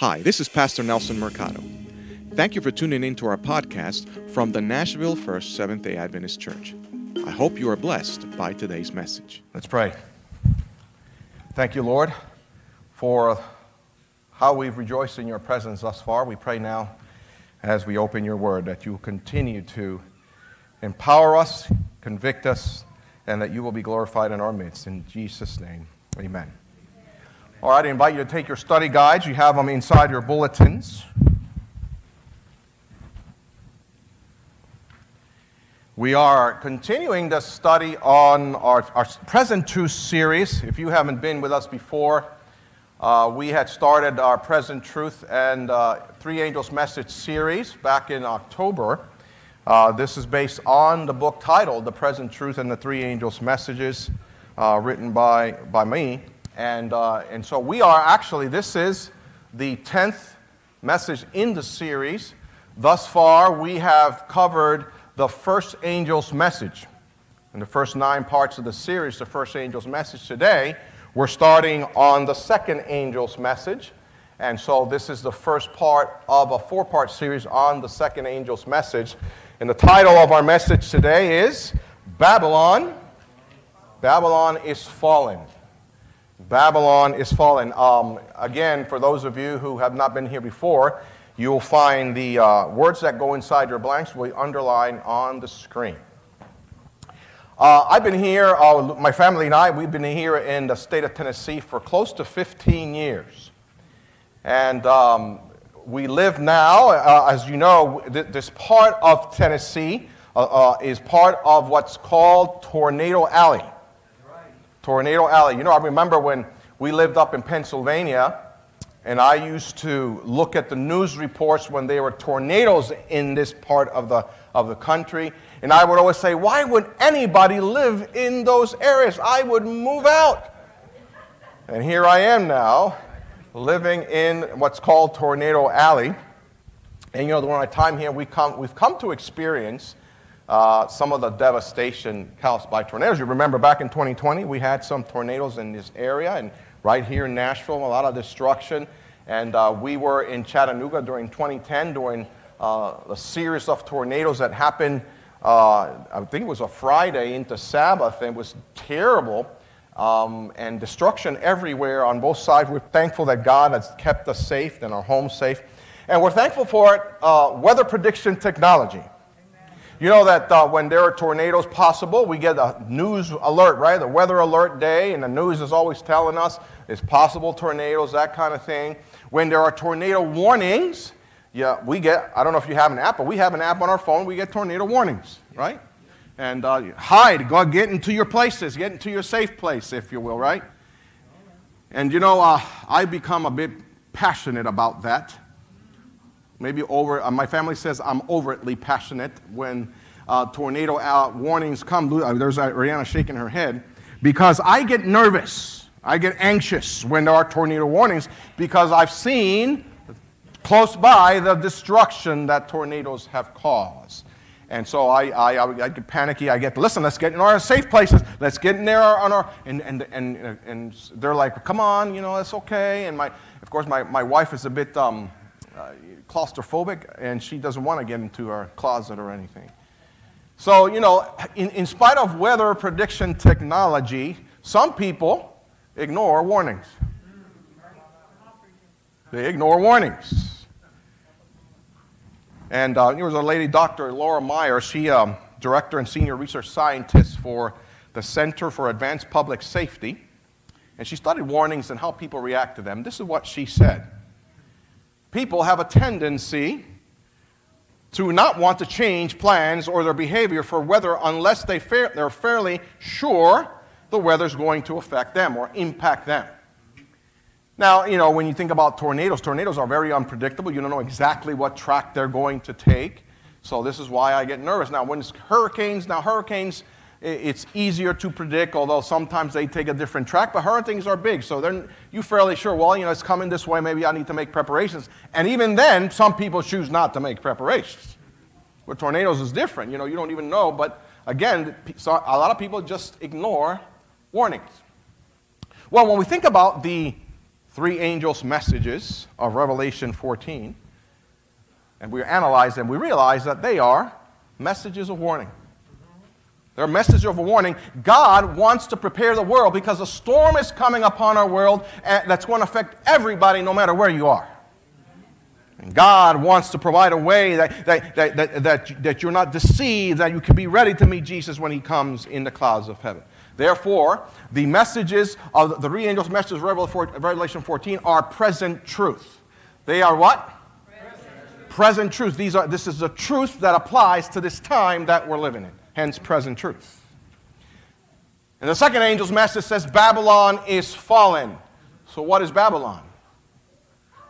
Hi, this is Pastor Nelson Mercado. Thank you for tuning in to our podcast from the Nashville First Seventh day Adventist Church. I hope you are blessed by today's message. Let's pray. Thank you, Lord, for how we've rejoiced in your presence thus far. We pray now, as we open your word, that you will continue to empower us, convict us, and that you will be glorified in our midst. In Jesus' name, amen. All right, I invite you to take your study guides. You have them inside your bulletins. We are continuing the study on our, our Present Truth series. If you haven't been with us before, uh, we had started our Present Truth and uh, Three Angels Message series back in October. Uh, this is based on the book titled The Present Truth and the Three Angels Messages, uh, written by, by me. And, uh, and so we are actually, this is the 10th message in the series. Thus far, we have covered the first angel's message. In the first nine parts of the series, the first angel's message today, we're starting on the second angel's message. And so this is the first part of a four part series on the second angel's message. And the title of our message today is Babylon. Babylon is fallen. Babylon is fallen. Um, again, for those of you who have not been here before, you'll find the uh, words that go inside your blanks will be underlined on the screen. Uh, I've been here, uh, my family and I, we've been here in the state of Tennessee for close to 15 years. And um, we live now, uh, as you know, th- this part of Tennessee uh, uh, is part of what's called Tornado Alley. Tornado Alley. You know, I remember when we lived up in Pennsylvania, and I used to look at the news reports when there were tornadoes in this part of the, of the country, and I would always say, Why would anybody live in those areas? I would move out. And here I am now, living in what's called Tornado Alley. And you know, during my time here, we come, we've come to experience uh, some of the devastation caused by tornadoes. You remember back in 2020, we had some tornadoes in this area, and right here in Nashville, a lot of destruction. And uh, we were in Chattanooga during 2010 during uh, a series of tornadoes that happened, uh, I think it was a Friday into Sabbath, and it was terrible. Um, and destruction everywhere on both sides. We're thankful that God has kept us safe and our homes safe. And we're thankful for uh, weather prediction technology. You know that uh, when there are tornadoes possible, we get a news alert, right? The weather alert day, and the news is always telling us it's possible tornadoes, that kind of thing. When there are tornado warnings, yeah, we get, I don't know if you have an app, but we have an app on our phone, we get tornado warnings, right? And uh, hide, go get into your places, get into your safe place, if you will, right? And you know, uh, I become a bit passionate about that maybe over, uh, my family says I'm overtly passionate when uh, tornado uh, warnings come. Uh, there's Rihanna shaking her head because I get nervous. I get anxious when there are tornado warnings because I've seen close by the destruction that tornadoes have caused. And so I, I, I get panicky. I get, listen, let's get in our safe places. Let's get in there on our, and, and, and, and they're like, come on, you know, it's okay. And my, of course, my, my wife is a bit, um, uh, claustrophobic and she doesn't want to get into her closet or anything. So, you know, in, in spite of weather prediction technology, some people ignore warnings. They ignore warnings. And uh, there was a lady, Dr. Laura Meyer, she um, director and senior research scientist for the Center for Advanced Public Safety. And she studied warnings and how people react to them. This is what she said people have a tendency to not want to change plans or their behavior for weather unless they fa- they're fairly sure the weather's going to affect them or impact them. Now, you know, when you think about tornadoes, tornadoes are very unpredictable. You don't know exactly what track they're going to take. So this is why I get nervous. Now, when it's hurricanes, now hurricanes, it's easier to predict, although sometimes they take a different track. But hurricanes are big, so then you're fairly sure, well, you know, it's coming this way, maybe I need to make preparations. And even then, some people choose not to make preparations. With tornadoes is different, you know, you don't even know. But again, so a lot of people just ignore warnings. Well, when we think about the three angels' messages of Revelation 14, and we analyze them, we realize that they are messages of warning. They're message of a warning. God wants to prepare the world because a storm is coming upon our world eh, that's going to affect everybody no matter where you are. And God wants to provide a way that, that, that, that, that, that you're not deceived, that you can be ready to meet Jesus when he comes in the clouds of heaven. Therefore, the messages of the three angels' messages of Revelation 14 are present truth. They are what? Present, present truth. These are, this is the truth that applies to this time that we're living in, hence present truth. And the second angel's message says Babylon is fallen. So, what is Babylon?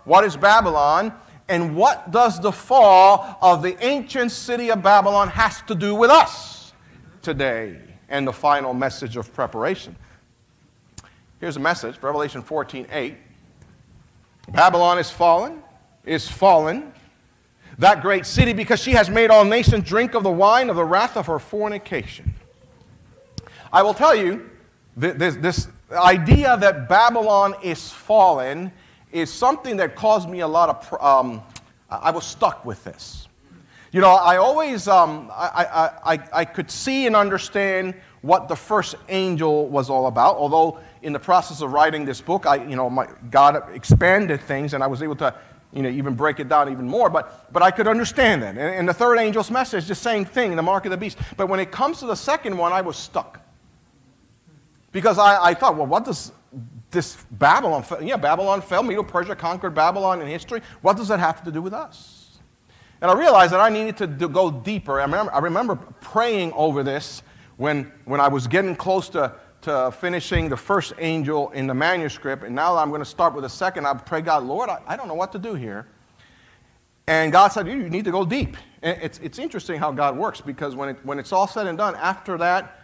What is Babylon? And what does the fall of the ancient city of Babylon has to do with us today? And the final message of preparation. Here's a message, Revelation 14, 8. Babylon is fallen, is fallen, that great city, because she has made all nations drink of the wine of the wrath of her fornication. I will tell you, this, this idea that Babylon is fallen is something that caused me a lot of, um, I was stuck with this. You know, I always, um, I, I, I, I could see and understand what the first angel was all about, although in the process of writing this book, I, you know, my, God expanded things and I was able to, you know, even break it down even more, but, but I could understand that. And, and the third angel's message, the same thing, the mark of the beast. But when it comes to the second one, I was stuck. Because I, I thought, well, what does this Babylon, yeah, Babylon fell, Medo Persia conquered Babylon in history. What does that have to do with us? And I realized that I needed to do, go deeper. I remember, I remember praying over this when, when I was getting close to, to finishing the first angel in the manuscript. And now I'm going to start with the second. I pray, God, Lord, I, I don't know what to do here. And God said, you, you need to go deep. And it's, it's interesting how God works because when, it, when it's all said and done, after that,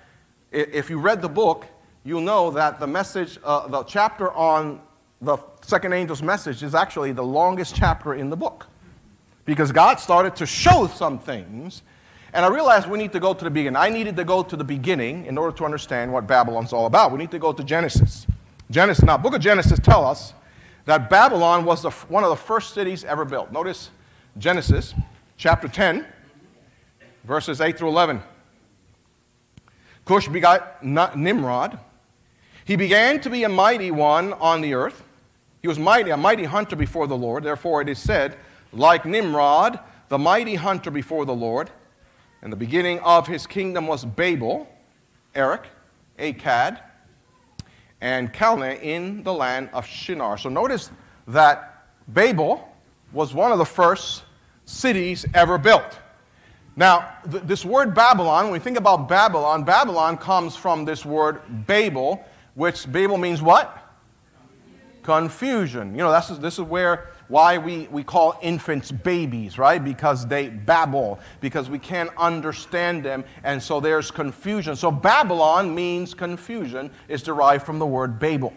if you read the book, you'll know that the message, uh, the chapter on the second angel's message is actually the longest chapter in the book. Because God started to show some things, and I realized we need to go to the beginning. I needed to go to the beginning in order to understand what Babylon's all about. We need to go to Genesis. Genesis, now, book of Genesis tell us that Babylon was the, one of the first cities ever built. Notice Genesis chapter 10, verses 8 through 11. Cush begot Nimrod, he began to be a mighty one on the earth. He was mighty, a mighty hunter before the Lord. Therefore, it is said, like Nimrod, the mighty hunter before the Lord. And the beginning of his kingdom was Babel, Erech, Akkad, and Calneh in the land of Shinar. So notice that Babel was one of the first cities ever built. Now, th- this word Babylon, when we think about Babylon, Babylon comes from this word Babel, which Babel means what? Confusion. You know, that's, this is where why we, we call infants babies, right? Because they babble, because we can't understand them, and so there's confusion. So Babylon means confusion, is derived from the word Babel.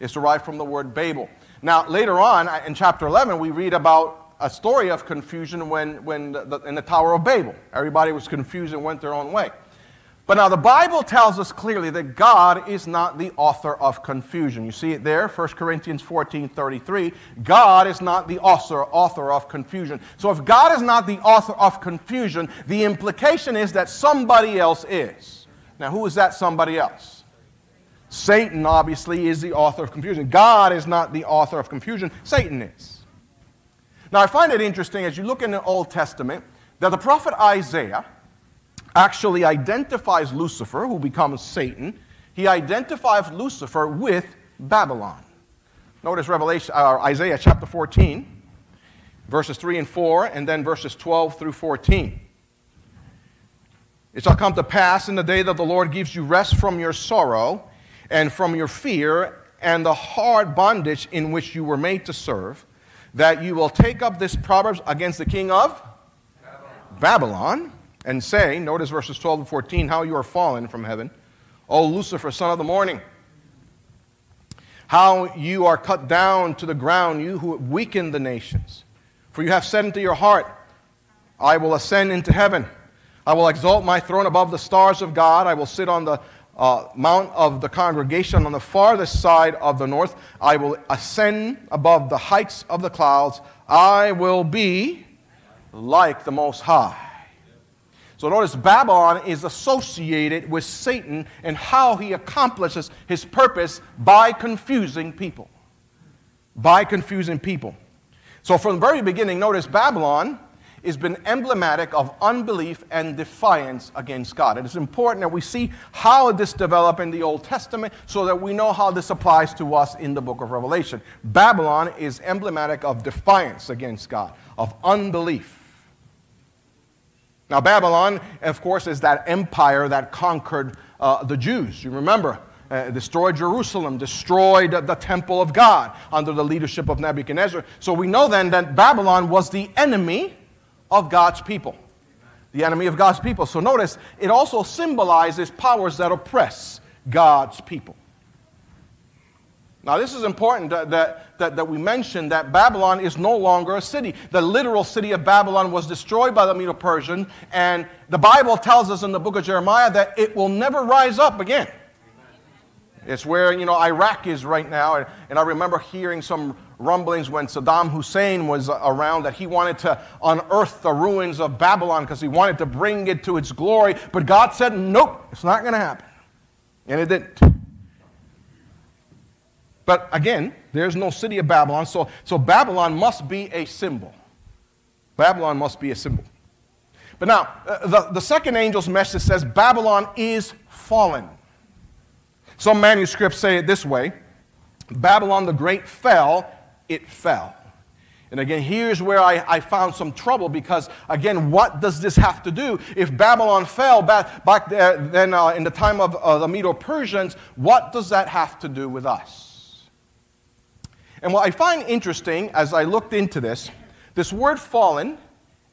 It's derived from the word Babel. Now, later on in chapter 11, we read about a story of confusion when, when the, in the Tower of Babel. Everybody was confused and went their own way. But now the Bible tells us clearly that God is not the author of confusion. You see it there, 1 Corinthians 14 33. God is not the author, author of confusion. So if God is not the author of confusion, the implication is that somebody else is. Now, who is that somebody else? Satan, obviously, is the author of confusion. God is not the author of confusion, Satan is. Now, I find it interesting as you look in the Old Testament that the prophet Isaiah actually identifies Lucifer, who becomes Satan. He identifies Lucifer with Babylon. Notice Revelation, uh, Isaiah chapter 14, verses 3 and 4, and then verses 12 through 14. It shall come to pass in the day that the Lord gives you rest from your sorrow and from your fear and the hard bondage in which you were made to serve, that you will take up this proverb against the king of Babylon, Babylon and say, notice verses 12 and 14, how you are fallen from heaven, O Lucifer, son of the morning. How you are cut down to the ground, you who weaken the nations. For you have said into your heart, I will ascend into heaven. I will exalt my throne above the stars of God. I will sit on the, uh, mount of the congregation on the farthest side of the north. I will ascend above the heights of the clouds. I will be like the Most High. So notice Babylon is associated with Satan and how he accomplishes his purpose by confusing people. By confusing people. So from the very beginning, notice Babylon has been emblematic of unbelief and defiance against God. It is important that we see how this developed in the Old Testament so that we know how this applies to us in the book of Revelation. Babylon is emblematic of defiance against God, of unbelief. Now, Babylon, of course, is that empire that conquered uh, the Jews. You remember, uh, destroyed Jerusalem, destroyed the temple of God under the leadership of Nebuchadnezzar. So we know then that Babylon was the enemy of God's people. The enemy of God's people. So notice, it also symbolizes powers that oppress God's people. Now, this is important that, that, that, that, we mention that Babylon is no longer a city. The literal city of Babylon was destroyed by the Medo Persian, and the Bible tells us in the book of Jeremiah that it will never rise up again. It's where, you know, Iraq is right now, and, and I remember hearing some rumblings when Saddam Hussein was around that he wanted to unearth the ruins of Babylon because he wanted to bring it to its glory, but God said, nope, it's not going to happen. And it didn't. But again, there's no city of Babylon, so, so Babylon must be a symbol. Babylon must be a symbol. But now, uh, the, the second angel's message says Babylon is fallen. Some manuscripts say it this way Babylon the Great fell, it fell. And again, here's where I, I, found some trouble because, again, what does this have to do? If Babylon fell back, back there, then uh, in the time of uh, the Medo Persians, what does that have to do with us? And what I find interesting as I looked into this, this word fallen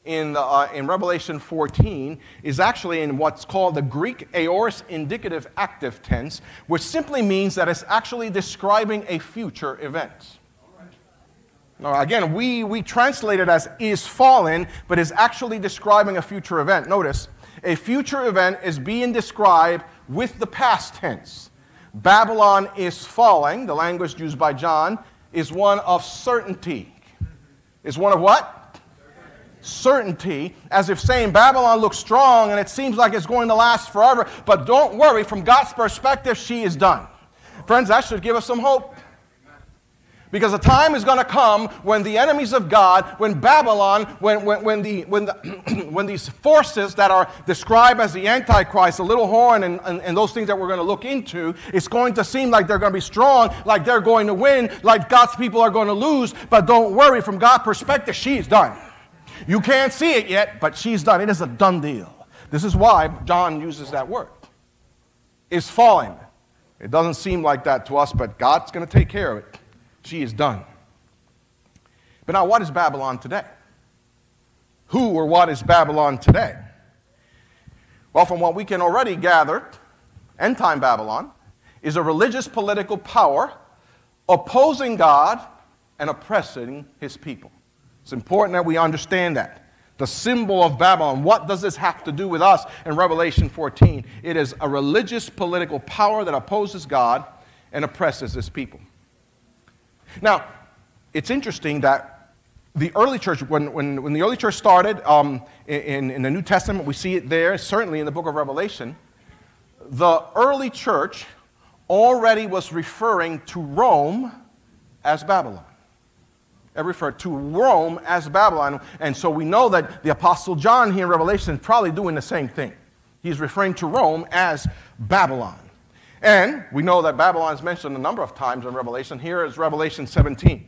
in, uh, in Revelation 14 is actually in what's called the Greek aorist indicative active tense, which simply means that it's actually describing a future event. Now, again, we, we translate it as is fallen, but is actually describing a future event. Notice, a future event is being described with the past tense. Babylon is falling, the language used by John, is one of certainty. Is one of what? Certainty, as if saying Babylon looks strong and it seems like it's going to last forever. But don't worry, from God's perspective, she is done. Friends, that should give us some hope. Because a time is going to come when the enemies of God, when Babylon, when, when, when, the, when, the, when these forces that are described as the Antichrist, the little horn, and, and, and those things that we're going to look into, it's going to seem like they're going to be strong, like they're going to win, like God's people are going to lose. But don't worry, from God's perspective, she's done. You can't see it yet, but she's done. It is a done deal. This is why John uses that word. It's falling. It doesn't seem like that to us, but God's going to take care of it. She is done. But now, what is Babylon today? Who or what is Babylon today? Well, from what we can already gather, end time Babylon is a religious political power opposing God and oppressing his people. It's important that we understand that. The symbol of Babylon, what does this have to do with us in Revelation 14? It is a religious political power that opposes God and oppresses his people. Now, it's interesting that the early church, when, when, when the early church started um, in, in the New Testament, we see it there, certainly in the book of Revelation, the early church already was referring to Rome as Babylon. It referred to Rome as Babylon. And so we know that the Apostle John here in Revelation is probably doing the same thing. He's referring to Rome as Babylon. And we know that Babylon is mentioned a number of times in Revelation. Here is Revelation 17.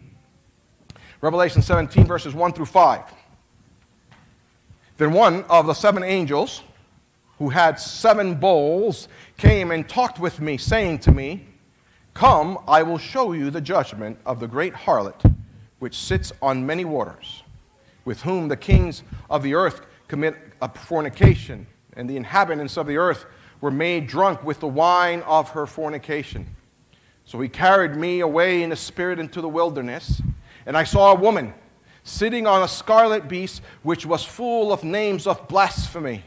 Revelation 17, verses 1 through 5. Then one of the seven angels who had seven bowls came and talked with me, saying to me, Come, I will show you the judgment of the great harlot, which sits on many waters, with whom the kings of the earth commit a fornication, and the inhabitants of the earth were made drunk with the wine of her fornication. So he carried me away in the spirit into the wilderness, and I saw a woman sitting on a scarlet beast, which was full of names of blasphemy,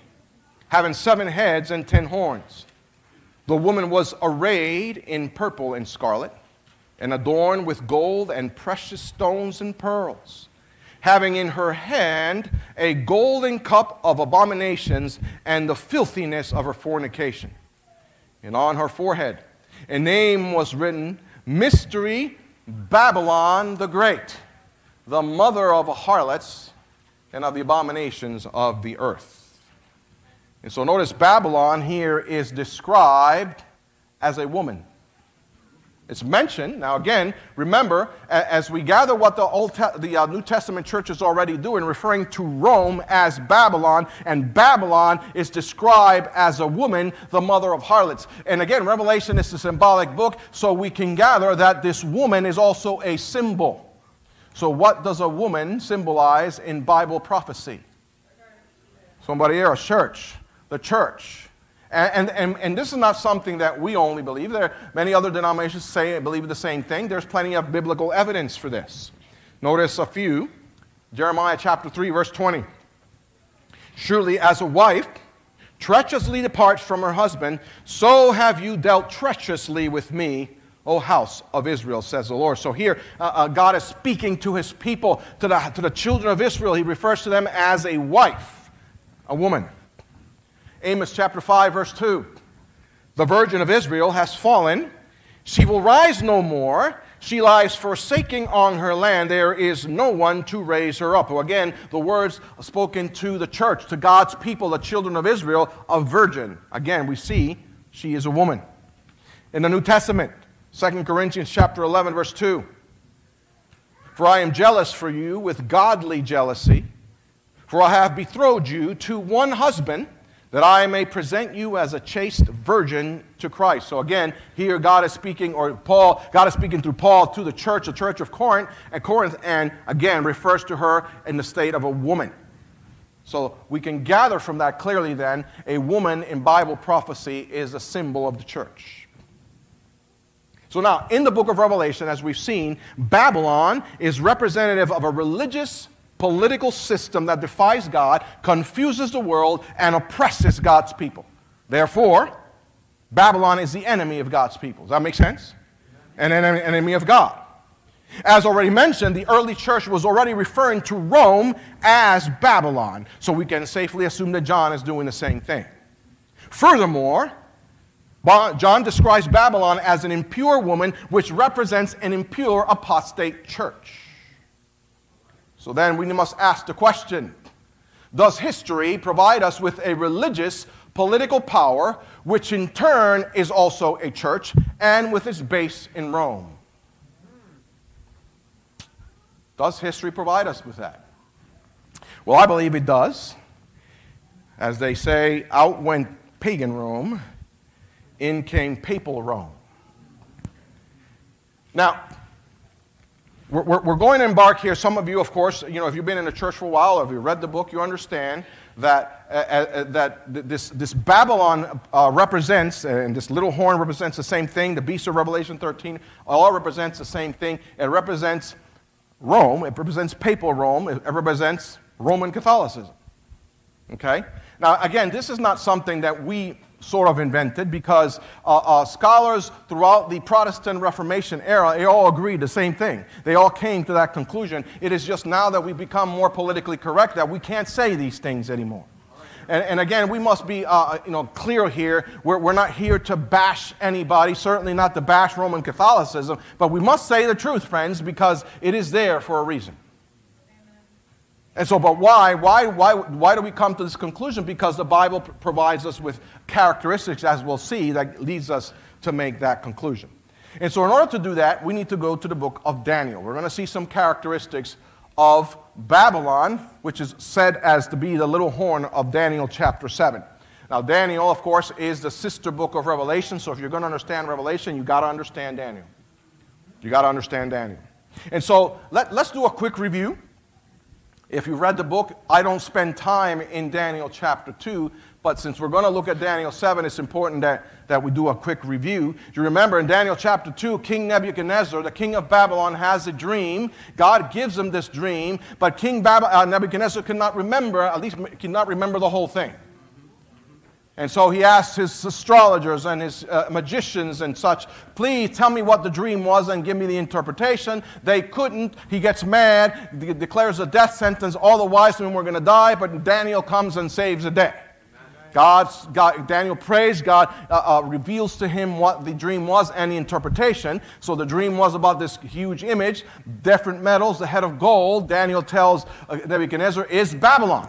having seven heads and ten horns. The woman was arrayed in purple and scarlet, and adorned with gold and precious stones and pearls, having in her hand a golden cup of abominations and the filthiness of her fornication. And on her forehead a name was written Mystery Babylon the Great, the mother of harlots and of the abominations of the earth. And so notice Babylon here is described as a woman. It's mentioned. Now, again, remember, as we gather what the, Old Te- the uh, New Testament churches already do in referring to Rome as Babylon, and Babylon is described as a woman, the mother of harlots. And again, Revelation is a symbolic book, so we can gather that this woman is also a symbol. So, what does a woman symbolize in Bible prophecy? Somebody here, a church the church. And, and, and this is not something that we only believe. There are many other denominations say believe the same thing. There's plenty of biblical evidence for this. Notice a few. Jeremiah chapter 3, verse 20. Surely as a wife treacherously departs from her husband, so have you dealt treacherously with me, O house of Israel, says the Lord. So here, uh, uh, God is speaking to his people, to the, to the children of Israel. He refers to them as a wife, a woman. Amos chapter 5, verse 2. The virgin of Israel has fallen. She will rise no more. She lies forsaking on her land. There is no one to raise her up. Again, the words spoken to the church, to God's people, the children of Israel, a virgin. Again, we see she is a woman. In the New Testament, 2 Corinthians chapter 11, verse 2. For I am jealous for you with godly jealousy, for I have betrothed you to one husband that I may present you as a chaste virgin to Christ. So again, here God is speaking, or Paul, God is speaking through Paul to the church, the church of Corinth, and Corinth, and again refers to her in the state of a woman. So we can gather from that clearly then, a woman in Bible prophecy is a symbol of the church. So now, in the book of Revelation, as we've seen, Babylon is representative of a religious political system that defies God, confuses the world, and oppresses God's people. Therefore, Babylon is the enemy of God's people. Does that make sense? And an enemy of God. As already mentioned, the early church was already referring to Rome as Babylon, so we can safely assume that John is doing the same thing. Furthermore, John describes Babylon as an impure woman, which represents an impure apostate church. So then we must ask the question Does history provide us with a religious political power, which in turn is also a church and with its base in Rome? Does history provide us with that? Well, I believe it does. As they say, out went pagan Rome, in came papal Rome. Now, we're, we're, going to embark here. Some of you, of course, you know, if you've been in the church for a while or if you read the book, you understand that, uh, uh, uh that this, this Babylon uh, represents, and this little horn represents the same thing. The beast of Revelation 13 all represents the same thing. It represents Rome, it represents papal Rome, it represents Roman Catholicism. Okay? Now, again, this is not something that we sort of invented because uh, uh, scholars throughout the Protestant Reformation era, they all agreed the same thing. They all came to that conclusion. It is just now that we become more politically correct that we can't say these things anymore. And, and again, we must be uh, you know, clear here. We're, we're not here to bash anybody, certainly not to bash Roman Catholicism, but we must say the truth, friends, because it is there for a reason. And so, but why? Why, why, why do we come to this conclusion? Because the Bible provides us with characteristics, as we'll see, that leads us to make that conclusion. And so, in order to do that, we need to go to the book of Daniel. We're going to see some characteristics of Babylon, which is said as to be the little horn of Daniel chapter 7. Now, Daniel, of course, is the sister book of Revelation, so if you're going to understand Revelation, you've got to understand Daniel. you got to understand Daniel. And so, let, let's do a quick review. If you've read the book, I don't spend time in Daniel chapter 2, but since we're going to look at Daniel 7, it's important that, that we do a quick review. You remember in Daniel chapter 2, King Nebuchadnezzar, the king of Babylon, has a dream. God gives him this dream, but King Bab- uh, Nebuchadnezzar cannot remember, at least cannot remember the whole thing. And so he asked his astrologers and his uh, magicians and such, please tell me what the dream was and give me the interpretation. They couldn't. He gets mad, de- declares a death sentence. All the wise men were going to die, but Daniel comes and saves the day. God's, God, Daniel prays, God uh, uh, reveals to him what the dream was and the interpretation. So the dream was about this huge image, different metals, the head of gold. Daniel tells uh, Nebuchadnezzar is Babylon.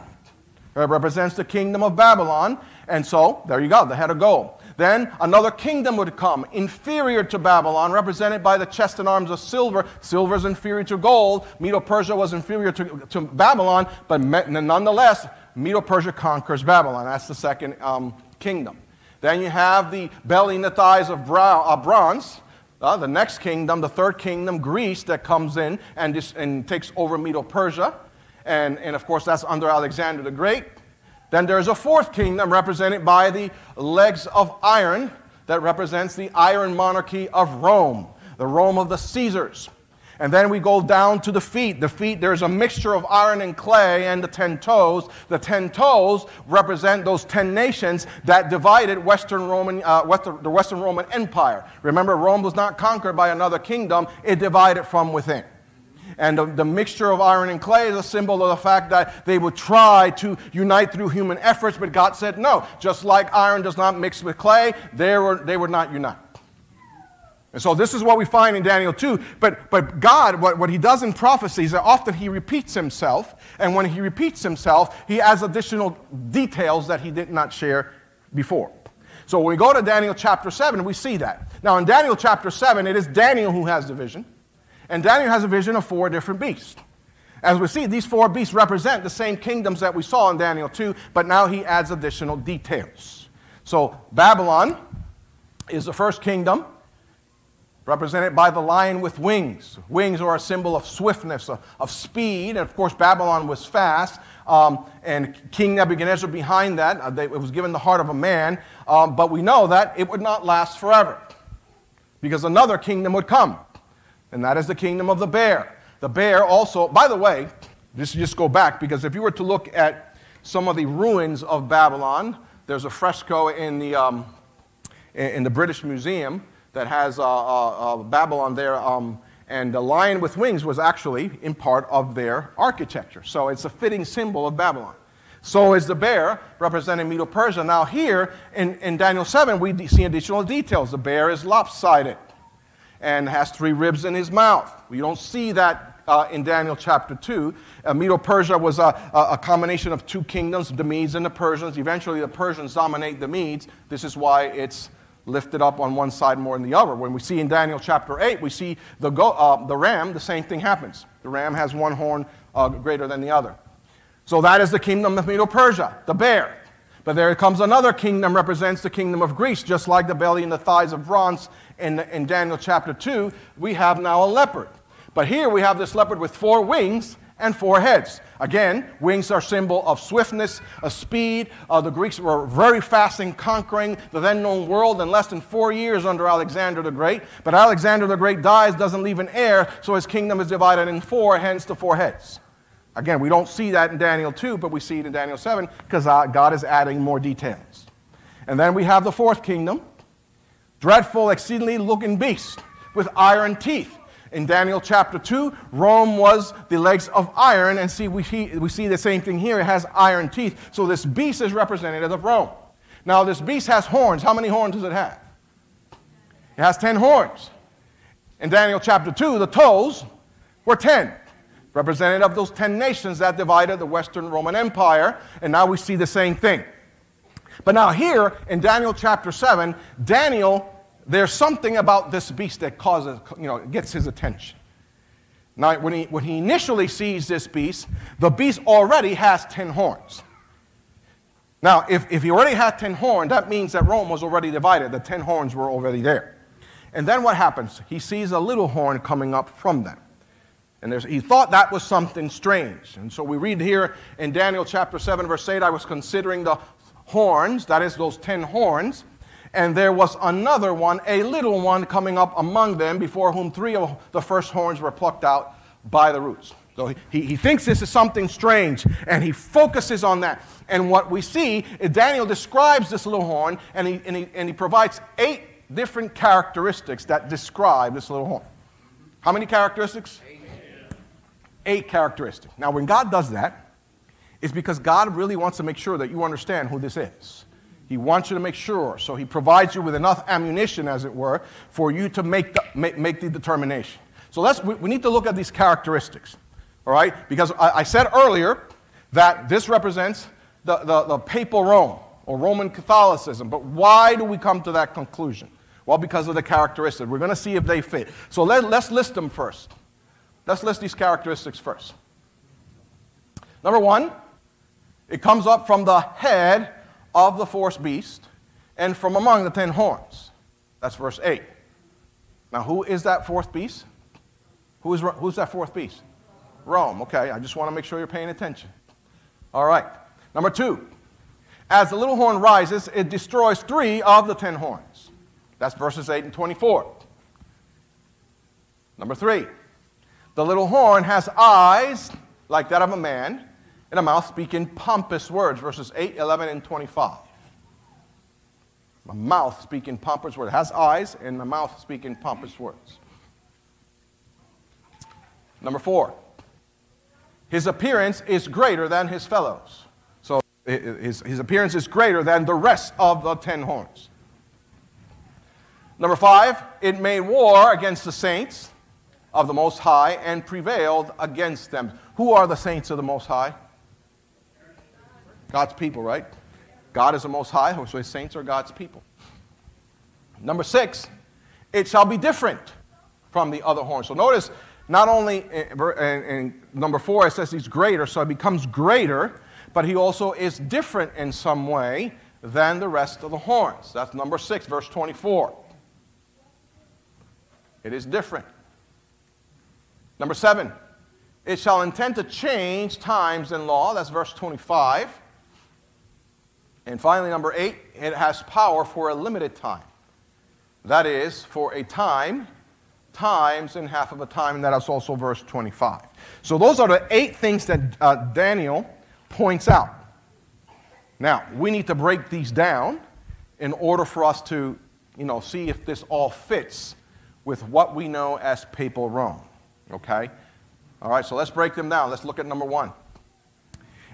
It represents the kingdom of Babylon. And so, there you go, they had a goal. Then another kingdom would come, inferior to Babylon, represented by the chest and arms of silver. Silver is inferior to gold. Medo Persia was inferior to, to Babylon, but nonetheless, Medo Persia conquers Babylon. That's the second um, kingdom. Then you have the belly and the thighs of bronze. Uh, the next kingdom, the third kingdom, Greece, that comes in and, dis- and takes over Medo Persia. And, and of course, that's under Alexander the Great. Then there's a fourth kingdom represented by the legs of iron that represents the iron monarchy of Rome, the Rome of the Caesars. And then we go down to the feet. The feet, there's a mixture of iron and clay and the ten toes. The ten toes represent those ten nations that divided Western Roman, uh, Western, the Western Roman Empire. Remember, Rome was not conquered by another kingdom, it divided from within. And the, the, mixture of iron and clay is a symbol of the fact that they would try to unite through human efforts, but God said no. Just like iron does not mix with clay, they, were, they would not unite. And so this is what we find in Daniel 2. But, but God, what, what he does in prophecies, that often he repeats himself. And when he repeats himself, he adds additional details that he did not share before. So when we go to Daniel chapter 7, we see that. Now in Daniel chapter 7, it is Daniel who has the vision. And Daniel has a vision of four different beasts. As we see, these four beasts represent the same kingdoms that we saw in Daniel 2, but now he adds additional details. So, Babylon is the first kingdom, represented by the lion with wings. Wings are a symbol of swiftness, of, of speed, and of course, Babylon was fast. Um, and King Nebuchadnezzar behind that, uh, they, it was given the heart of a man, um, but we know that it would not last forever because another kingdom would come and that is the kingdom of the bear. The bear also, by the way, just, just go back because if you were to look at some of the ruins of Babylon, there's a fresco in the, um, in the British Museum that has uh, uh, uh, Babylon there. Um, and the lion with wings was actually in part of their architecture. So it's a fitting symbol of Babylon. So is the bear representing Medo Persia. Now, here in, in Daniel 7, we see additional details. The bear is lopsided and has three ribs in his mouth. We don't see that uh, in Daniel chapter 2. Uh, Medo Persia was a, a, combination of two kingdoms, the Medes and the Persians. Eventually, the Persians dominate the Medes. This is why it's lifted up on one side more than the other. When we see in Daniel chapter 8, we see the, go, uh, the ram, the same thing happens. The ram has one horn uh, greater than the other. So that is the kingdom of Medo Persia, the bear. But there comes another kingdom, represents the kingdom of Greece, just like the belly and the thighs of bronze in, in Daniel chapter 2. We have now a leopard. But here we have this leopard with four wings and four heads. Again, wings are symbol of swiftness, of speed. Uh, the Greeks were very fast in conquering the then known world in less than four years under Alexander the Great. But Alexander the Great dies, doesn't leave an heir, so his kingdom is divided in four, hence the four heads. Again, we don't see that in Daniel 2, but we see it in Daniel 7 because uh, God is adding more details. And then we have the fourth kingdom, dreadful, exceedingly looking beast with iron teeth. In Daniel chapter 2, Rome was the legs of iron, and see, we see, we see the same thing here. It has iron teeth. So this beast is representative of Rome. Now, this beast has horns. How many horns does it have? It has 10 horns. In Daniel chapter 2, the toes were 10 representative of those 10 nations that divided the Western Roman Empire, and now we see the same thing. But now, here in Daniel chapter 7, Daniel, there's something about this beast that causes, you know, gets his attention. Now, when he, when he initially sees this beast, the beast already has 10 horns. Now, if, if he already had 10 horns, that means that Rome was already divided. The 10 horns were already there. And then what happens? He sees a little horn coming up from them. And he thought that was something strange. And so we read here in Daniel chapter 7, verse 8 I was considering the horns, that is, those ten horns, and there was another one, a little one, coming up among them, before whom three of the first horns were plucked out by the roots. So he, he thinks this is something strange, and he focuses on that. And what we see is Daniel describes this little horn, and he, and he, and he provides eight different characteristics that describe this little horn. How many characteristics? Eight. Eight characteristics. Now, when God does that, it's because God really wants to make sure that you understand who this is. He wants you to make sure. So he provides you with enough ammunition, as it were, for you to make the, make, make the determination. So let's, we, we need to look at these characteristics, all right? Because I, I said earlier that this represents the, the, the papal Rome or Roman Catholicism. But why do we come to that conclusion? Well, because of the characteristics. We're going to see if they fit. So let, let's list them first. Let's list these characteristics first. Number one, it comes up from the head of the fourth beast and from among the ten horns. That's verse 8. Now, who is that fourth beast? Who is, who's that fourth beast? Rome. Okay, I just want to make sure you're paying attention. All right. Number two, as the little horn rises, it destroys three of the ten horns. That's verses 8 and 24. Number three, the little horn has eyes like that of a man and a mouth speaking pompous words, verses 8, 11, and 25. A mouth speaking pompous words. It has eyes and a mouth speaking pompous words. Number four, his appearance is greater than his fellows. So his, his appearance is greater than the rest of the ten horns. Number five, it made war against the saints of the Most High and prevailed against them. Who are the saints of the Most High? God's people, right? God is the Most High, so his saints are God's people. Number six, it shall be different from the other horns. So notice, not only in, in, in, number four, it says he's greater, so it becomes greater, but he also is different in some way than the rest of the horns. That's number six, verse 24. It is different. Number seven, it shall intend to change times and law. That's verse 25. And finally, number eight, it has power for a limited time. That is, for a time, times and half of a time, and that is also verse 25. So those are the eight things that uh, Daniel points out. Now, we need to break these down in order for us to, you know, see if this all fits with what we know as papal Rome. Okay? All right, so let's break them down. Let's look at number one.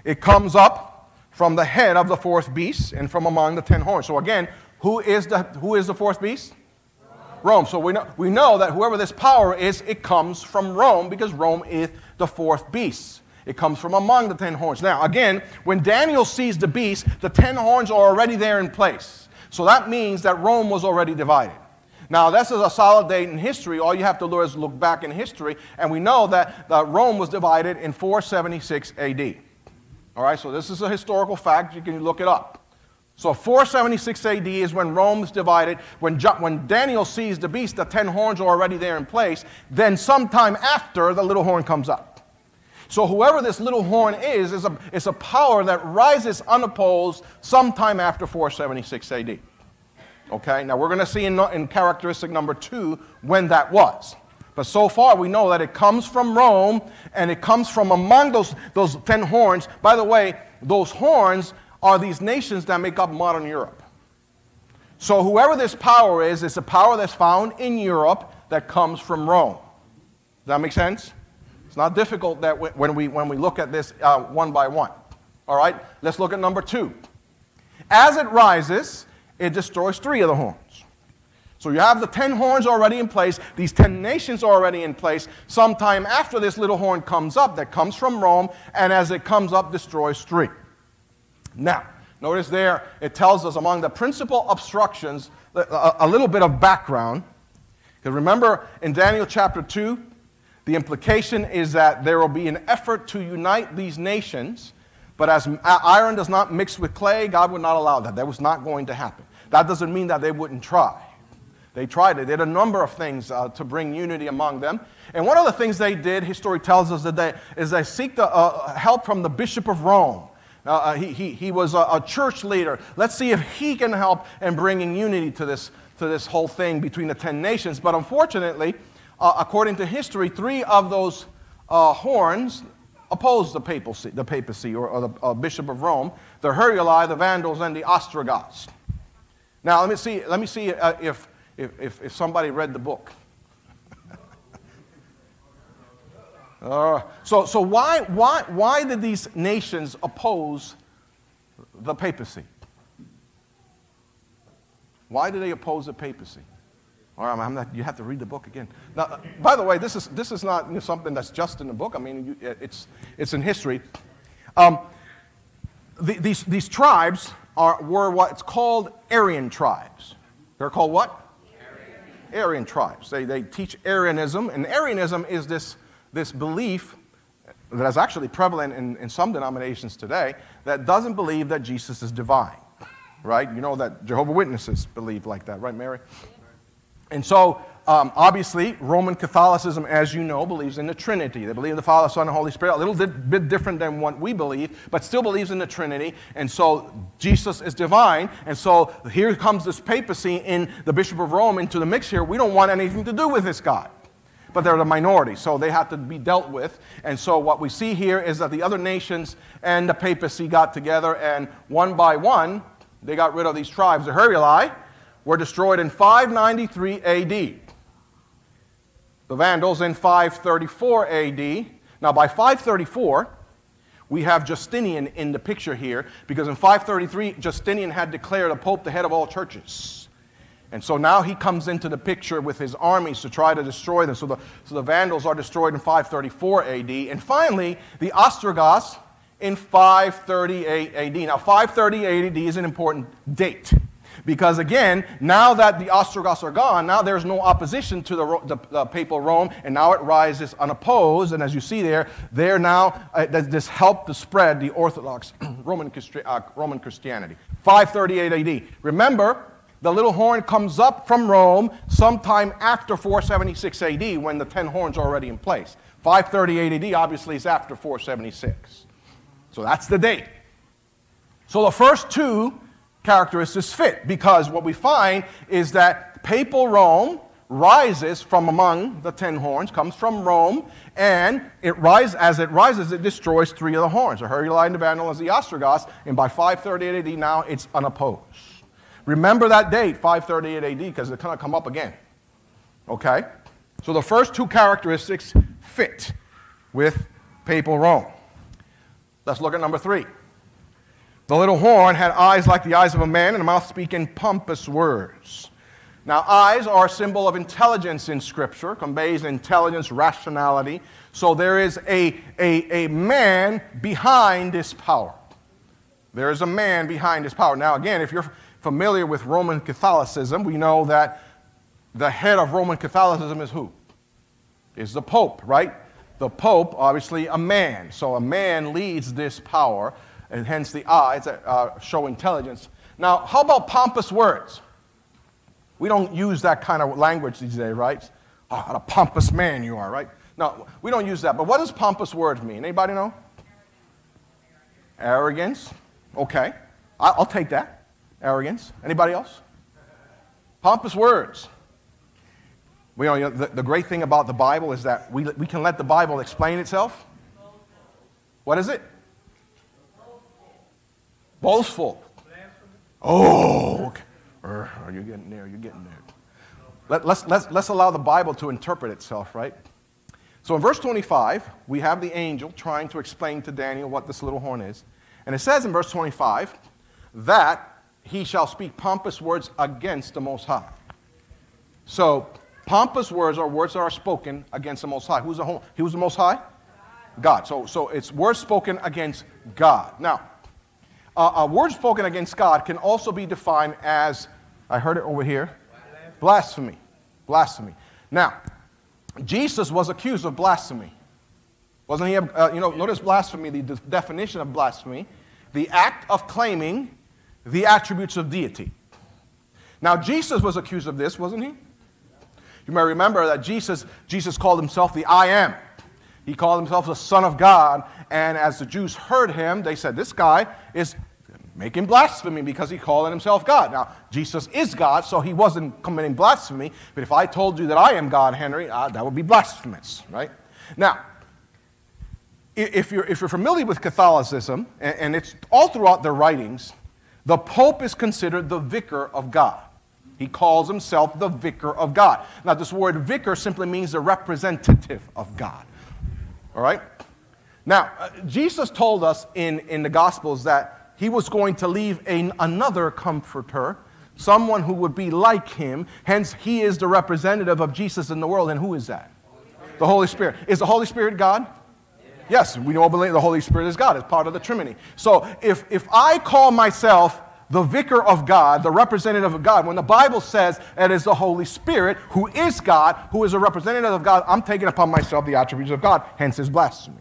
It comes up from the head of the fourth beast and from among the ten horns. So again, who is the, who is the fourth beast? Rome. So we know, we know that whoever this power is, it comes from Rome because Rome is the fourth beast. It comes from among the ten horns. Now, again, when Daniel sees the beast, the ten horns are already there in place. So that means that Rome was already divided. Now, this is a solid date in history. All you have to do is look back in history, and we know that Rome was divided in 476 AD. All right, so this is a historical fact. You can look it up. So 476 AD is when Rome is divided. When, when Daniel sees the beast, the ten horns are already there in place. Then, sometime after, the little horn comes up. So, whoever this little horn is, is a, is a power that rises unopposed sometime after 476 AD. Okay, now we're going to see in, in characteristic number two when that was. But so far, we know that it comes from Rome and it comes from among those, those ten horns. By the way, those horns are these nations that make up modern Europe. So, whoever this power is, it's a power that's found in Europe that comes from Rome. Does that make sense? It's not difficult that when we, when we look at this uh, one by one. All right, let's look at number two. As it rises, it destroys three of the horns. So you have the ten horns already in place, these ten nations already in place. Sometime after this little horn comes up, that comes from Rome, and as it comes up, destroys three. Now, notice there, it tells us among the principal obstructions, a, a little bit of background. Because remember in Daniel chapter 2, the implication is that there will be an effort to unite these nations, but as iron does not mix with clay, God would not allow that. That was not going to happen. That doesn't mean that they wouldn't try. They tried. They did a number of things uh, to bring unity among them. And one of the things they did, history tells us that they, is they seek the, uh, help from the Bishop of Rome. Uh, he, he, he was a, a, church leader. Let's see if he can help in bringing unity to this, to this whole thing between the ten nations. But unfortunately, uh, according to history, three of those uh, horns opposed the papacy, the papacy or, or the uh, Bishop of Rome, the Heruli, the Vandals, and the Ostrogoths. Now, let me see, let me see uh, if, if, if, somebody read the book. uh, so so why, why, why did these nations oppose the papacy? Why did they oppose the papacy? All right, I'm not, you have to read the book again. Now, by the way, this is, this is not you know, something that's just in the book. I mean, you, it's, it's in history. Um, the, these, these tribes are, were what's called Arian tribes. They're called what? Arian, tribes. They, they teach Arianism, and Arianism is this, this belief that is actually prevalent in, in some denominations today that doesn't believe that Jesus is divine, right? You know that Jehovah Witnesses believe like that, right, Mary? And so, um, obviously, Roman Catholicism, as you know, believes in the Trinity. They believe in the Father, Son, and Holy Spirit. A little bit different than what we believe, but still believes in the Trinity. And so, Jesus is divine. And so, here comes this papacy in the Bishop of Rome into the mix here. We don't want anything to do with this God. But they're the minority, so they have to be dealt with. And so, what we see here is that the other nations and the papacy got together, and one by one, they got rid of these tribes. The Heruli, were destroyed in 593 AD. The Vandals in 534 AD. Now, by 534, we have Justinian in the picture here because in 533, Justinian had declared a pope the head of all churches. And so now he comes into the picture with his armies to try to destroy them. So the, so the Vandals are destroyed in 534 AD. And finally, the Ostrogoths in 538 AD. Now, 538 AD is an important date because again, now that the Ostrogoths are gone, now there's no opposition to the, the, the papal Rome, and now it rises unopposed. And as you see there, there now, uh, this helped to spread the Orthodox Roman, uh, Roman Christianity. 538 AD. Remember, the little horn comes up from Rome sometime after 476 AD when the 10 horns are already in place. 538 AD obviously is after 476. So that's the date. So the first two characteristics fit because what we find is that papal Rome rises from among the ten horns, comes from Rome, and it rise, as it rises, it destroys three of the horns, the Heruli, the Vandal, and the Ostrogoths, and by 538 AD now it's unopposed. Remember that date, 538 AD, because it's going to come up again. Okay? So the first two characteristics fit with papal Rome. Let's look at number three. The little horn had eyes like the eyes of a man and a mouth speaking pompous words. Now, eyes are a symbol of intelligence in Scripture, conveys intelligence, rationality. So there is a, a, a man behind this power. There is a man behind this power. Now, again, if you're familiar with Roman Catholicism, we know that the head of Roman Catholicism is who? Is the Pope, right? The Pope, obviously, a man. So a man leads this power and hence the eyes that uh, show intelligence. Now, how about pompous words? We don't use that kind of language these days, right? Oh, what a pompous man you are, right? No, we don't use that. But what does pompous words mean? Anybody know? Arrogance. Okay. I'll take that. Arrogance. Anybody else? Pompous words. We, you know, the, the great thing about the Bible is that we, we can let the Bible explain itself. What is it? Boastful. Oh, okay. Er, you're getting there. You're getting there. Let, let's, let's, let's allow the Bible to interpret itself, right? So in verse 25, we have the angel trying to explain to Daniel what this little horn is. And it says in verse 25 that he shall speak pompous words against the Most High. So, pompous words are words that are spoken against the Most High. Who's the, who's the Most High? God. So, so it's words spoken against God. Now, uh, a word spoken against God can also be defined as, I heard it over here, blasphemy. Blasphemy. Now, Jesus was accused of blasphemy. Wasn't he? Uh, you know, notice blasphemy, the de- definition of blasphemy, the act of claiming the attributes of deity. Now, Jesus was accused of this, wasn't he? You may remember that Jesus, Jesus called himself the I am. He called himself the Son of God. And as the Jews heard him, they said, This guy is making blasphemy because he called himself God. Now, Jesus is God, so he wasn't committing blasphemy. But if I told you that I am God, Henry, uh, that would be blasphemous, right? Now, if you're, if you're familiar with Catholicism, and, and it's all throughout their writings, the Pope is considered the vicar of God. He calls himself the vicar of God. Now, this word vicar simply means the representative of God. All right? Now, uh, Jesus told us in, in the Gospels that he was going to leave another comforter, someone who would be like him. Hence, he is the representative of Jesus in the world. And who is that? The Holy Spirit. Is the Holy Spirit God? Yes, we all believe the Holy Spirit is God, it's part of the Trinity. So if, if I call myself the vicar of God, the representative of God, when the Bible says it is the Holy Spirit who is God, who is a representative of God, I'm taking upon myself the attributes of God, hence his blasphemy.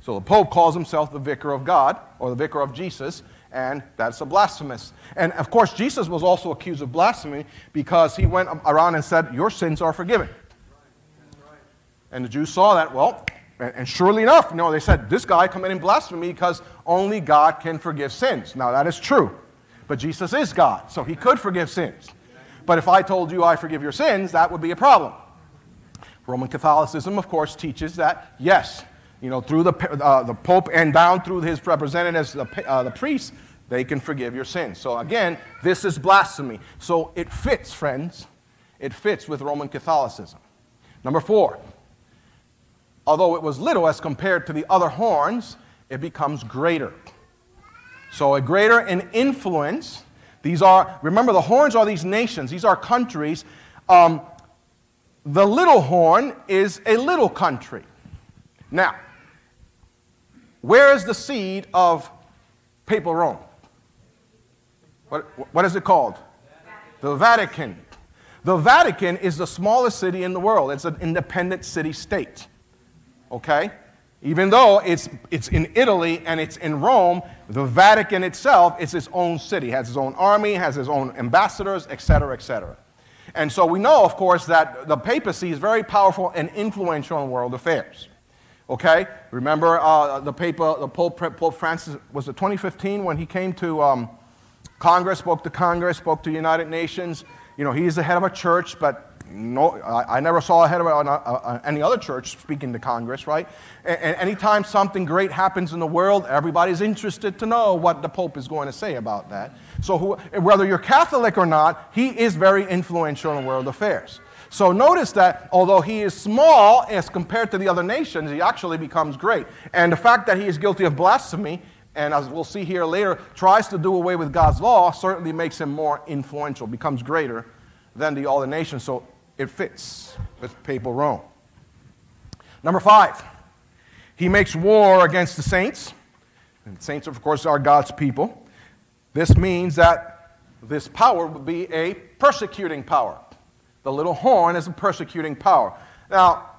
So the Pope calls himself the vicar of God, or the vicar of Jesus, and that's a blasphemous. And of course, Jesus was also accused of blasphemy because he went around and said, Your sins are forgiven. And the Jews saw that, well, and surely enough, you know, they said, this guy committing blasphemy because only God can forgive sins. Now, that is true. But Jesus is God, so he could forgive sins. But if I told you I forgive your sins, that would be a problem. Roman Catholicism, of course, teaches that, yes, you know, through the, uh, the Pope and down through his representatives, the, uh, the priests, they can forgive your sins. So again, this is blasphemy. So it fits, friends. It fits with Roman Catholicism. Number four, although it was little as compared to the other horns, it becomes greater. So, a greater in influence. These are, remember, the horns are these nations, these are countries. Um, the little horn is a little country. Now, where is the seed of papal Rome? What, what is it called? The Vatican. The Vatican is the smallest city in the world. It's an independent city state okay? Even though it's, it's in Italy and it's in Rome, the Vatican itself is its own city, has its own army, has its own ambassadors, etc., etc. And so we know, of course, that the papacy is very powerful and influential in world affairs. Okay? Remember uh, the, Papa, the Pope, Pope Francis, was it 2015 when he came to um, Congress, spoke to Congress, spoke to the United Nations. You know, he's the head of a church, but no, I, I never saw a head of a, any other church speaking to Congress, right? And, and anytime something great happens in the world, everybody's interested to know what the Pope is going to say about that. So, who, whether you're Catholic or not, he is very influential in world affairs. So notice that although he is small as compared to the other nations, he actually becomes great. And the fact that he is guilty of blasphemy, and as we'll see here later, tries to do away with God's law, certainly makes him more influential, becomes greater than the other nations. So it fits with papal Rome. Number five, he makes war against the saints. And saints, of course, are God's people. This means that this power would be a persecuting power. The little horn is a persecuting power. Now,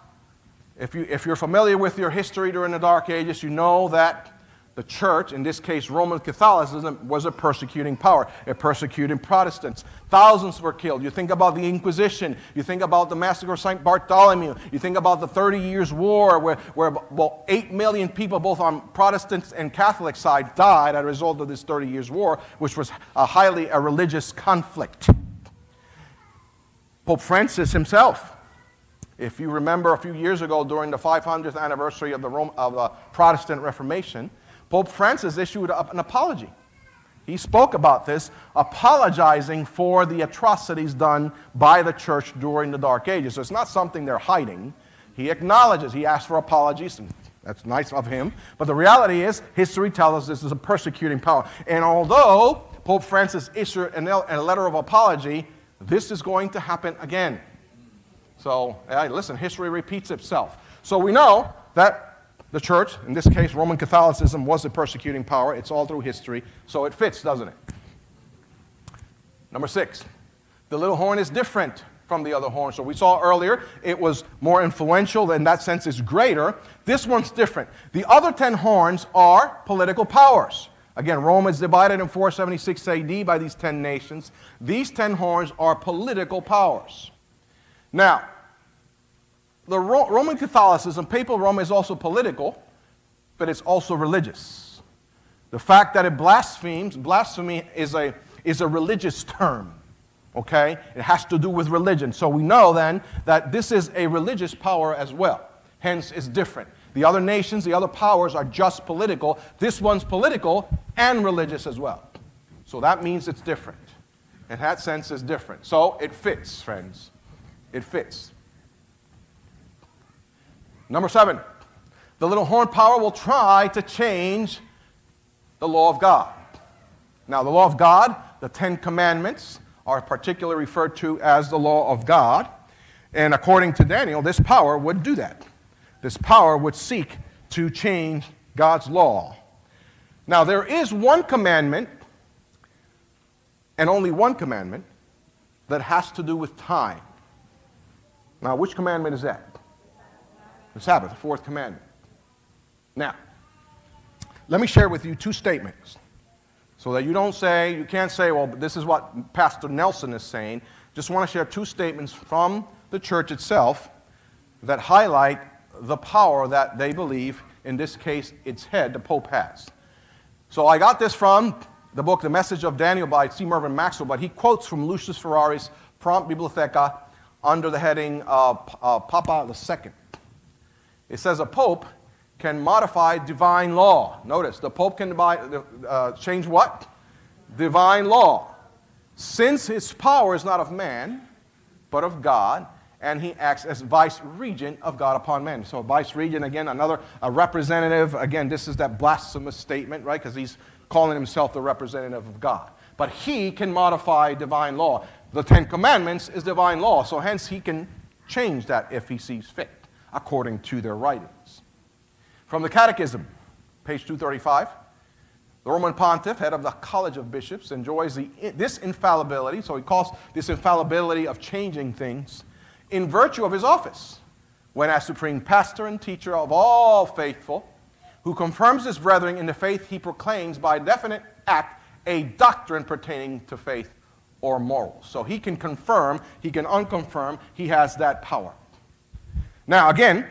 if, you, if you're familiar with your history during the Dark Ages, you know that the church, in this case Roman Catholicism, was a persecuting power. It persecuted Protestants. Thousands were killed. You think about the Inquisition. You think about the massacre of St. Bartholomew. You think about the Thirty Years' War, where, where well, 8 million people, both on Protestant and Catholic side, died as a result of this 30 Years' War, which was a highly a religious conflict. Pope Francis himself if you remember a few years ago during the 500th anniversary of the, Rome, of the Protestant Reformation, Pope Francis issued an apology. He spoke about this, apologizing for the atrocities done by the church during the Dark Ages. So it's not something they're hiding. He acknowledges, he asks for apologies, and that's nice of him. But the reality is, history tells us this is a persecuting power. And although Pope Francis issued a letter of apology, this is going to happen again. So, listen, history repeats itself. So we know that the church, in this case Roman Catholicism, was a persecuting power. It's all through history, so it fits, doesn't it? Number six, the little horn is different from the other horn. So we saw earlier it was more influential, in that sense is greater. This one's different. The other 10 horns are political powers. Again, Rome is divided in 476 AD by these 10 nations. These 10 horns are political powers. Now, the Ro- Roman Catholicism, papal Rome, is also political, but it's also religious. The fact that it blasphemes, blasphemy is a, is a religious term, okay? It has to do with religion. So we know then that this is a religious power as well. Hence, it's different. The other nations, the other powers are just political. This one's political and religious as well. So that means it's different. In that sense, it's different. So it fits, friends. It fits. Number seven, the little horn power will try to change the law of God. Now, the law of God, the Ten Commandments, are particularly referred to as the law of God. And according to Daniel, this power would do that. This power would seek to change God's law. Now, there is one commandment, and only one commandment, that has to do with time. Now, which commandment is that? The Sabbath, the fourth commandment. Now, let me share with you two statements so that you don't say, you can't say, well, this is what Pastor Nelson is saying. Just want to share two statements from the church itself that highlight the power that they believe, in this case, its head, the Pope, has. So I got this from the book The Message of Daniel by C. Mervyn Maxwell, but he quotes from Lucius Ferraris Prompta Bibliotheca under the heading uh, uh, Papa II. It says a pope can modify divine law. Notice, the pope can uh, change what? Divine law. Since his power is not of man, but of God, and he acts as vice regent of God upon men. So, vice regent, again, another a representative. Again, this is that blasphemous statement, right? Because he's calling himself the representative of God. But he can modify divine law. The Ten Commandments is divine law, so hence he can change that if he sees fit, according to their writings. From the Catechism, page 235. The Roman pontiff, head of the College of Bishops, enjoys the, this infallibility, so he calls this infallibility of changing things in virtue of his office, when as supreme pastor and teacher of all faithful, who confirms his brethren in the faith he proclaims by definite act a doctrine pertaining to faith or morals. So he can confirm, he can unconfirm, he has that power. Now, again,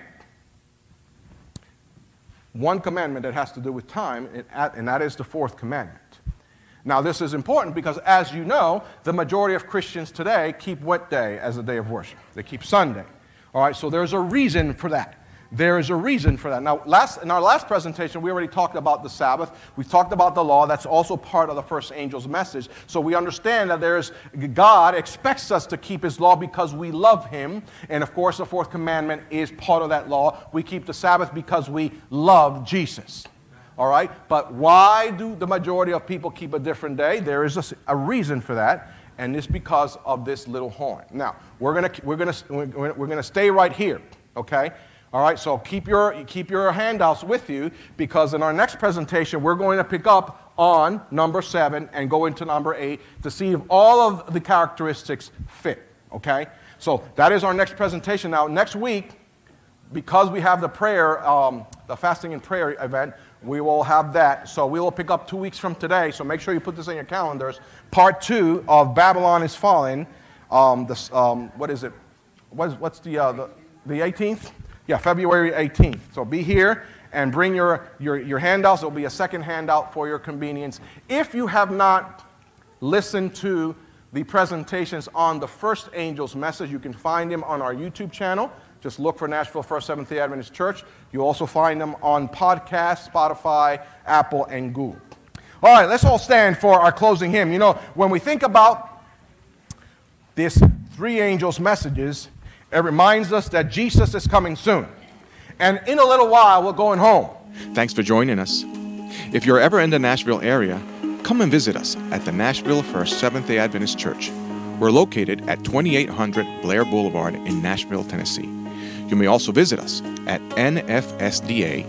one commandment that has to do with time, and that is the fourth commandment. Now, this is important because, as you know, the majority of Christians today keep what day as a day of worship? They keep Sunday. All right, so there's a reason for that. There is a reason for that. Now, last, in our last presentation, we already talked about the Sabbath. We talked about the law. That's also part of the first angel's message. So we understand that there's God expects us to keep His law because we love Him. And of course, the fourth commandment is part of that law. We keep the Sabbath because we love Jesus. All right? But why do the majority of people keep a different day? There is a, a reason for that, and it's because of this little horn. Now, we're going to we're gonna, we're gonna stay right here, okay? All right, so keep your, keep your handouts with you because in our next presentation, we're going to pick up on number seven and go into number eight to see if all of the characteristics fit, okay? So that is our next presentation. Now, next week, because we have the prayer, um, the fasting and prayer event, we will have that. So we will pick up two weeks from today. So make sure you put this in your calendars. Part two of Babylon is Fallen. Um, this, um, what is it? What is, what's the, uh, the, the 18th? Yeah, February 18th. So be here and bring your, your, your handouts. There will be a second handout for your convenience. If you have not listened to the presentations on the first angel's message, you can find them on our YouTube channel. Just look for Nashville First Seventh day Adventist Church. You'll also find them on podcast, Spotify, Apple, and Google. All right, let's all stand for our closing hymn. You know, when we think about this three angels' messages, it reminds us that Jesus is coming soon. And in a little while, we're going home. Thanks for joining us. If you're ever in the Nashville area, come and visit us at the Nashville First Seventh day Adventist Church. We're located at 2800 Blair Boulevard in Nashville, Tennessee. You may also visit us at nfsda.org.